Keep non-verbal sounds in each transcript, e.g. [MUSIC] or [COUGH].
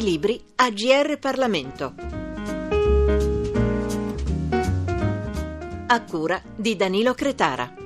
I libri a GR Parlamento. A cura di Danilo Cretara.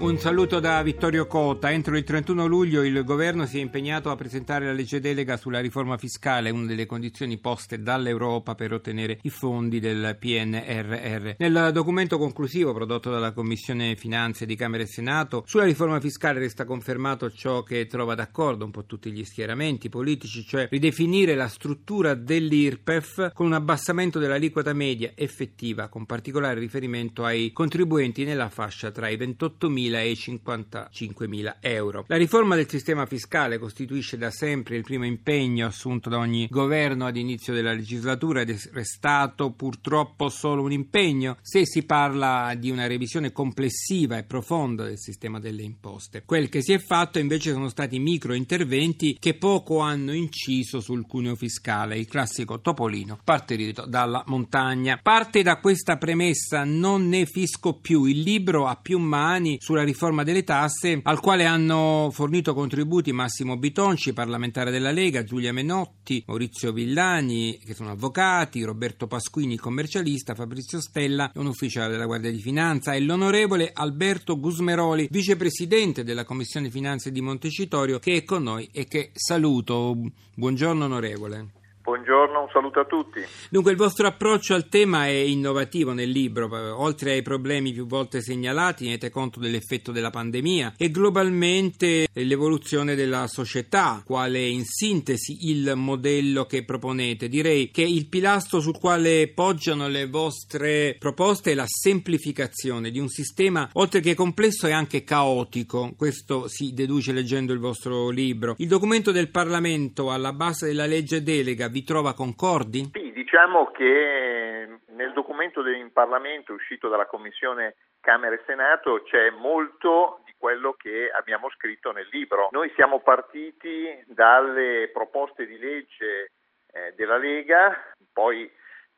Un saluto da Vittorio Cota. Entro il 31 luglio il governo si è impegnato a presentare la legge delega sulla riforma fiscale, una delle condizioni poste dall'Europa per ottenere i fondi del PNRR. Nel documento conclusivo prodotto dalla Commissione Finanze di Camera e Senato, sulla riforma fiscale resta confermato ciò che trova d'accordo un po' tutti gli schieramenti politici, cioè ridefinire la struttura dell'IRPEF con un abbassamento dell'aliquota media effettiva, con particolare riferimento ai contribuenti nella fascia tra i 28.000 e 55.000 euro. La riforma del sistema fiscale costituisce da sempre il primo impegno assunto da ogni governo ad inizio della legislatura ed è restato purtroppo solo un impegno se si parla di una revisione complessiva e profonda del sistema delle imposte. Quel che si è fatto invece sono stati micro interventi che poco hanno inciso sul cuneo fiscale, il classico topolino partorito dalla montagna. Parte da questa premessa non ne fisco più, il libro ha più mani sulla sulla riforma delle tasse, al quale hanno fornito contributi Massimo Bitonci, parlamentare della Lega, Giulia Menotti, Maurizio Villani, che sono avvocati, Roberto Pasquini, commercialista, Fabrizio Stella, un ufficiale della Guardia di Finanza, e l'onorevole Alberto Gusmeroli, vicepresidente della Commissione Finanze di Montecitorio, che è con noi e che saluto. Buongiorno onorevole. Buongiorno, un saluto a tutti. Dunque, il vostro approccio al tema è innovativo nel libro. Oltre ai problemi più volte segnalati, tenete conto dell'effetto della pandemia e globalmente l'evoluzione della società, quale in sintesi il modello che proponete. Direi che il pilastro sul quale poggiano le vostre proposte è la semplificazione di un sistema, oltre che complesso, e anche caotico. Questo si deduce leggendo il vostro libro. Il documento del Parlamento alla base della legge delega vi trova concordi? Sì, diciamo che nel documento in Parlamento uscito dalla Commissione Camera e Senato c'è molto di quello che abbiamo scritto nel libro. Noi siamo partiti dalle proposte di legge eh, della Lega, poi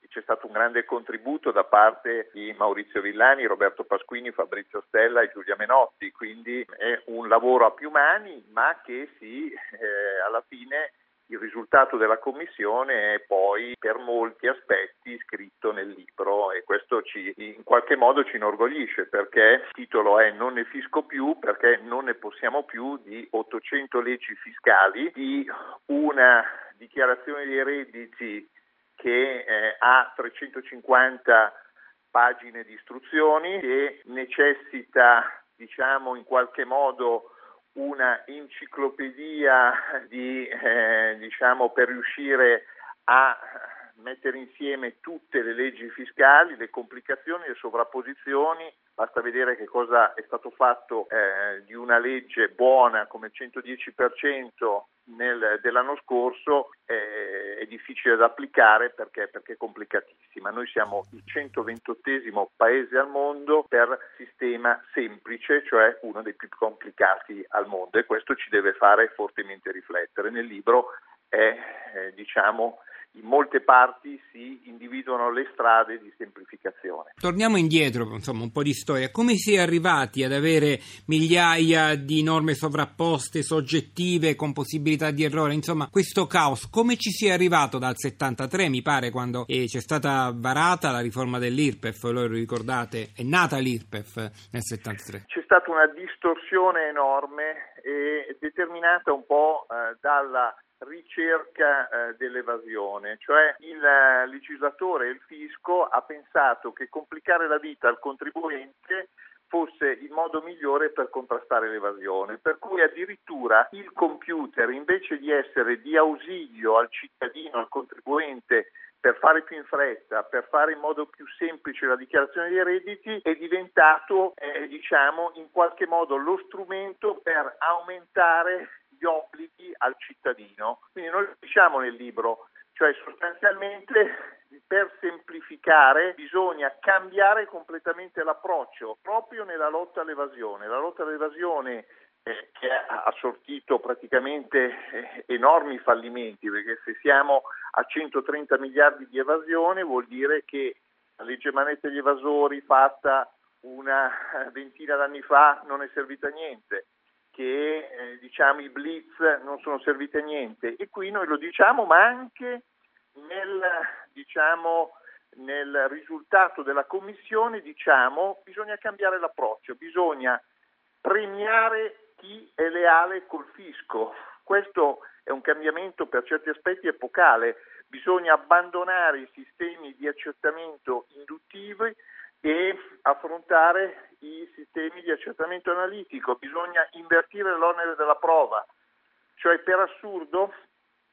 c'è stato un grande contributo da parte di Maurizio Villani, Roberto Pasquini, Fabrizio Stella e Giulia Menotti, quindi è un lavoro a più mani ma che si eh, alla fine il risultato della commissione è poi per molti aspetti scritto nel libro e questo ci, in qualche modo ci inorgoglisce perché il titolo è Non ne fisco più perché non ne possiamo più di 800 leggi fiscali, di una dichiarazione dei redditi che eh, ha 350 pagine di istruzioni che necessita diciamo in qualche modo una enciclopedia di, eh, diciamo, per riuscire a mettere insieme tutte le leggi fiscali, le complicazioni, le sovrapposizioni, basta vedere che cosa è stato fatto eh, di una legge buona come il 110% nel, dell'anno scorso, eh, è difficile da applicare perché, perché, è complicatissima. Noi siamo il 128 paese al mondo per sistema semplice, cioè uno dei più complicati al mondo e questo ci deve fare fortemente riflettere. Nel libro è eh, diciamo in molte parti si individuano le strade di semplificazione. Torniamo indietro, insomma, un po' di storia. Come si è arrivati ad avere migliaia di norme sovrapposte, soggettive, con possibilità di errore? Insomma, questo caos, come ci si è arrivato dal 73, mi pare, quando eh, c'è stata varata la riforma dell'IRPEF, lo ricordate? È nata l'IRPEF nel 73. C'è stata una distorsione enorme e determinata un po' eh, dalla ricerca eh, dell'evasione, cioè il eh, legislatore il fisco ha pensato che complicare la vita al contribuente fosse il modo migliore per contrastare l'evasione, per cui addirittura il computer invece di essere di ausilio al cittadino, al contribuente per fare più in fretta, per fare in modo più semplice la dichiarazione dei redditi, è diventato eh, diciamo in qualche modo lo strumento per aumentare gli obblighi al cittadino. Quindi noi lo diciamo nel libro, cioè sostanzialmente per semplificare bisogna cambiare completamente l'approccio proprio nella lotta all'evasione. La lotta all'evasione eh, che ha sortito praticamente eh, enormi fallimenti perché se siamo a 130 miliardi di evasione vuol dire che la legge manetta degli evasori fatta una [LAUGHS] ventina d'anni fa non è servita a niente che eh, diciamo, i blitz non sono serviti a niente e qui noi lo diciamo, ma anche nel, diciamo, nel risultato della commissione diciamo bisogna cambiare l'approccio, bisogna premiare chi è leale col fisco. Questo è un cambiamento per certi aspetti epocale, bisogna abbandonare i sistemi di accertamento induttivi e affrontare i sistemi di accertamento analitico, bisogna invertire l'onere della prova, cioè per assurdo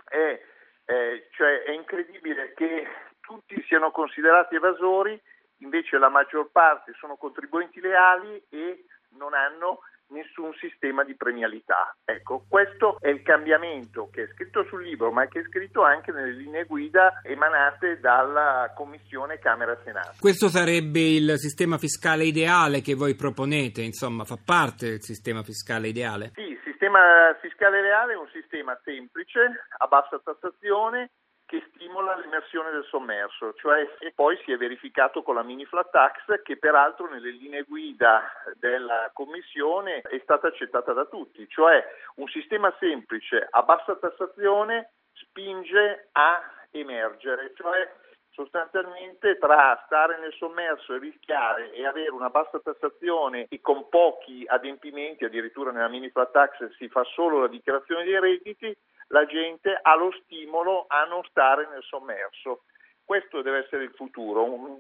è, eh, cioè è incredibile che tutti siano considerati evasori, invece la maggior parte sono contribuenti leali e non hanno nessun sistema di premialità. Ecco, questo è il cambiamento che è scritto sul libro, ma che è scritto anche nelle linee guida emanate dalla Commissione Camera e Senato. Questo sarebbe il sistema fiscale ideale che voi proponete, insomma, fa parte del sistema fiscale ideale? Sì, il sistema fiscale ideale è un sistema semplice, a bassa tassazione, che stimola l'emersione del sommerso, cioè e poi si è verificato con la mini flat tax che peraltro nelle linee guida della Commissione è stata accettata da tutti, cioè un sistema semplice a bassa tassazione spinge a emergere, cioè sostanzialmente tra stare nel sommerso e rischiare e avere una bassa tassazione e con pochi adempimenti, addirittura nella mini flat tax si fa solo la dichiarazione dei redditi, la gente ha lo stimolo a non stare nel sommerso. Questo deve essere il futuro, un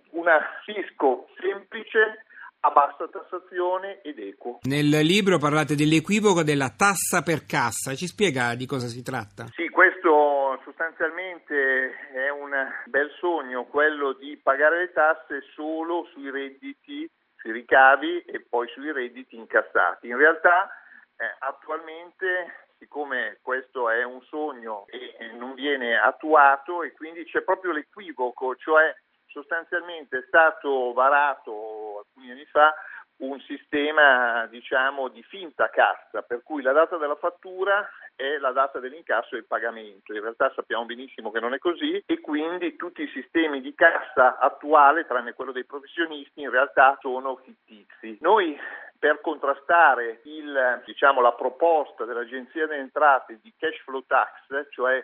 fisco semplice a bassa tassazione ed equo. Nel libro parlate dell'equivoco della tassa per cassa, ci spiega di cosa si tratta? Sì, questo sostanzialmente è un bel sogno, quello di pagare le tasse solo sui redditi, sui ricavi e poi sui redditi incassati. In realtà eh, attualmente siccome questo è un sogno e non viene attuato e quindi c'è proprio l'equivoco, cioè sostanzialmente è stato varato alcuni anni fa un sistema diciamo di finta cassa, per cui la data della fattura è la data dell'incasso e il pagamento. In realtà sappiamo benissimo che non è così e quindi tutti i sistemi di cassa attuale, tranne quello dei professionisti, in realtà sono fittizi. Noi per contrastare il, diciamo, la proposta dell'Agenzia delle Entrate di cash flow tax, cioè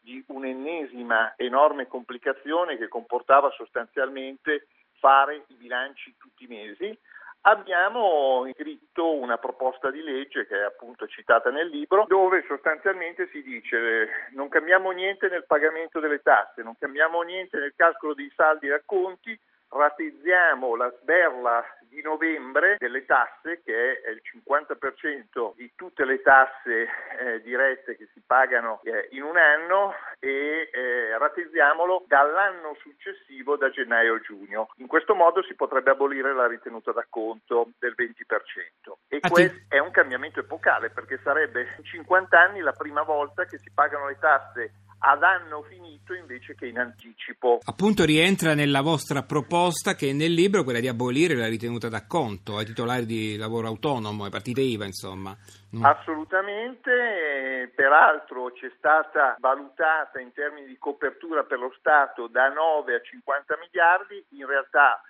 di un'ennesima enorme complicazione che comportava sostanzialmente fare i bilanci tutti i mesi, abbiamo scritto una proposta di legge che è appunto citata nel libro, dove sostanzialmente si dice non cambiamo niente nel pagamento delle tasse, non cambiamo niente nel calcolo dei saldi e racconti, ratizziamo la sberla di novembre delle tasse, che è il 50% di tutte le tasse eh, dirette che si pagano eh, in un anno e eh, ratizziamolo dall'anno successivo, da gennaio a giugno. In questo modo si potrebbe abolire la ritenuta d'acconto del 20%. E questo è un cambiamento epocale perché sarebbe in 50 anni la prima volta che si pagano le tasse ad anno finito invece che in anticipo. Appunto rientra nella vostra proposta che è nel libro quella di abolire la ritenuta d'acconto ai titolari di lavoro autonomo, ai partite IVA insomma. Mm. Assolutamente, peraltro c'è stata valutata in termini di copertura per lo Stato da 9 a 50 miliardi, in realtà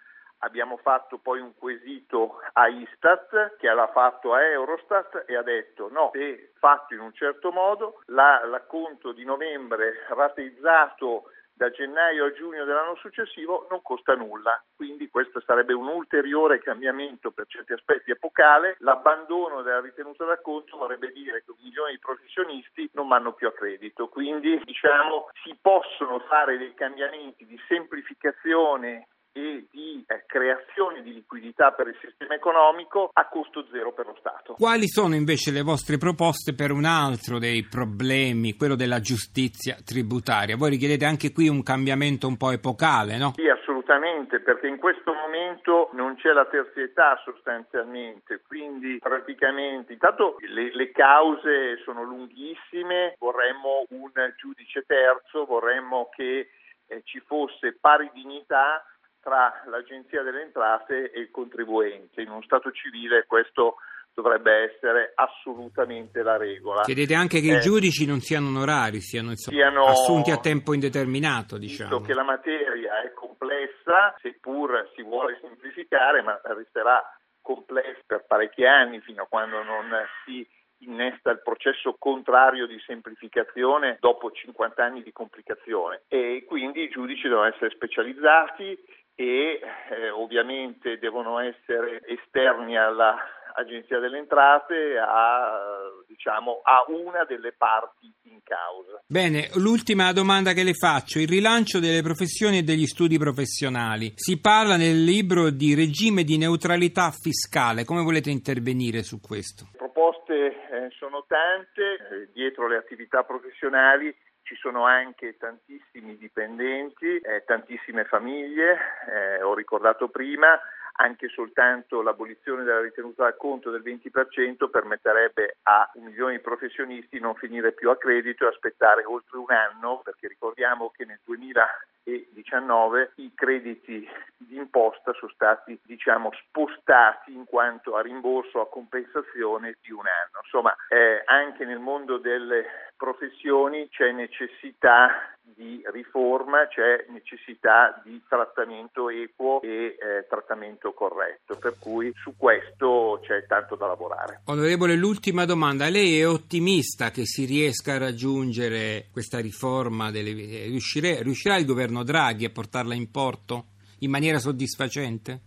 abbiamo fatto poi un quesito a Istat che l'ha fatto a Eurostat e ha detto no, se fatto in un certo modo, la, l'acconto di novembre rateizzato da gennaio a giugno dell'anno successivo non costa nulla, quindi questo sarebbe un ulteriore cambiamento per certi aspetti epocale, l'abbandono della ritenuta d'acconto vorrebbe dire che un milione di professionisti non vanno più a credito, quindi diciamo si possono fare dei cambiamenti di semplificazione e di eh, creazione di liquidità per il sistema economico a costo zero per lo Stato. Quali sono invece le vostre proposte per un altro dei problemi, quello della giustizia tributaria? Voi richiedete anche qui un cambiamento un po' epocale, no? Sì, assolutamente, perché in questo momento non c'è la terzietà sostanzialmente, quindi praticamente intanto le, le cause sono lunghissime, vorremmo un giudice terzo, vorremmo che eh, ci fosse pari dignità tra l'Agenzia delle Entrate e il contribuente. In uno Stato civile questo dovrebbe essere assolutamente la regola. Chiedete anche che eh, i giudici non siano onorari, siano, insomma, siano assunti a tempo indeterminato. Diciamo. Visto che la materia è complessa, seppur si vuole semplificare, ma resterà complessa per parecchi anni fino a quando non si innesta il processo contrario di semplificazione dopo 50 anni di complicazione e quindi i giudici devono essere specializzati e eh, ovviamente devono essere esterni alla Agenzia delle Entrate a, diciamo, a una delle parti in causa. Bene, l'ultima domanda che le faccio, il rilancio delle professioni e degli studi professionali. Si parla nel libro di regime di neutralità fiscale, come volete intervenire su questo? Le proposte eh, sono tante, eh, dietro le attività professionali ci sono anche tantissimi dipendenti, eh, tantissime famiglie, eh, ho ricordato prima, anche soltanto l'abolizione della ritenuta da conto del 20% permetterebbe a un milione di professionisti non finire più a credito e aspettare oltre un anno, perché ricordiamo che nel 2019 i crediti d'imposta sono stati diciamo, spostati in quanto a rimborso a compensazione di un anno. Insomma, eh, anche nel mondo delle professioni c'è necessità di riforma, c'è necessità di trattamento equo e eh, trattamento corretto, per cui su questo c'è tanto da lavorare. Onorevole, l'ultima domanda, lei è ottimista che si riesca a raggiungere questa riforma? Delle... Riuscire... Riuscirà il governo Draghi a portarla in porto in maniera soddisfacente?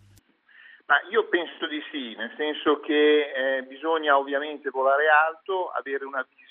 Ma io penso di sì, nel senso che eh, bisogna ovviamente volare alto, avere una visione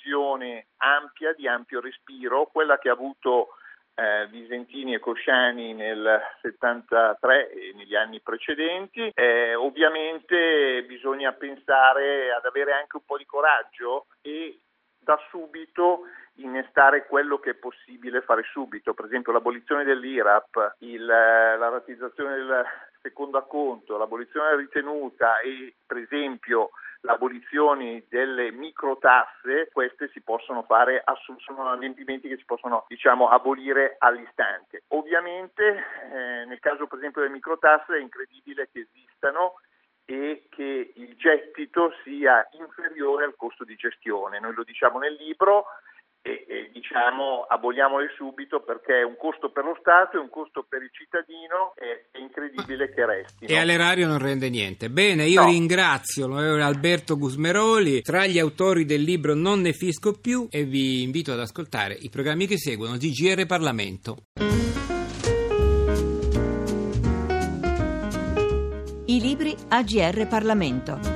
ampia, di ampio respiro, quella che ha avuto eh, Visentini e Cosciani nel 73 e negli anni precedenti. Eh, ovviamente bisogna pensare ad avere anche un po' di coraggio e da subito innestare quello che è possibile fare subito, per esempio l'abolizione dell'IRAP, il, la rateizzazione del secondo acconto, l'abolizione della ritenuta e per esempio l'abolizione delle microtasse, queste si possono fare, sono adempimenti che si possono diciamo, abolire all'istante. Ovviamente eh, nel caso per esempio delle microtasse è incredibile che esistano e che il gettito sia inferiore al costo di gestione. Noi lo diciamo nel libro, e, e diciamo aboliamole subito perché è un costo per lo Stato, è un costo per il cittadino e è incredibile che resti. E all'erario non rende niente. Bene, io no. ringrazio l'onorevole Alberto Gusmeroli, tra gli autori del libro Non ne fisco più e vi invito ad ascoltare i programmi che seguono di GR Parlamento. I libri AGR Parlamento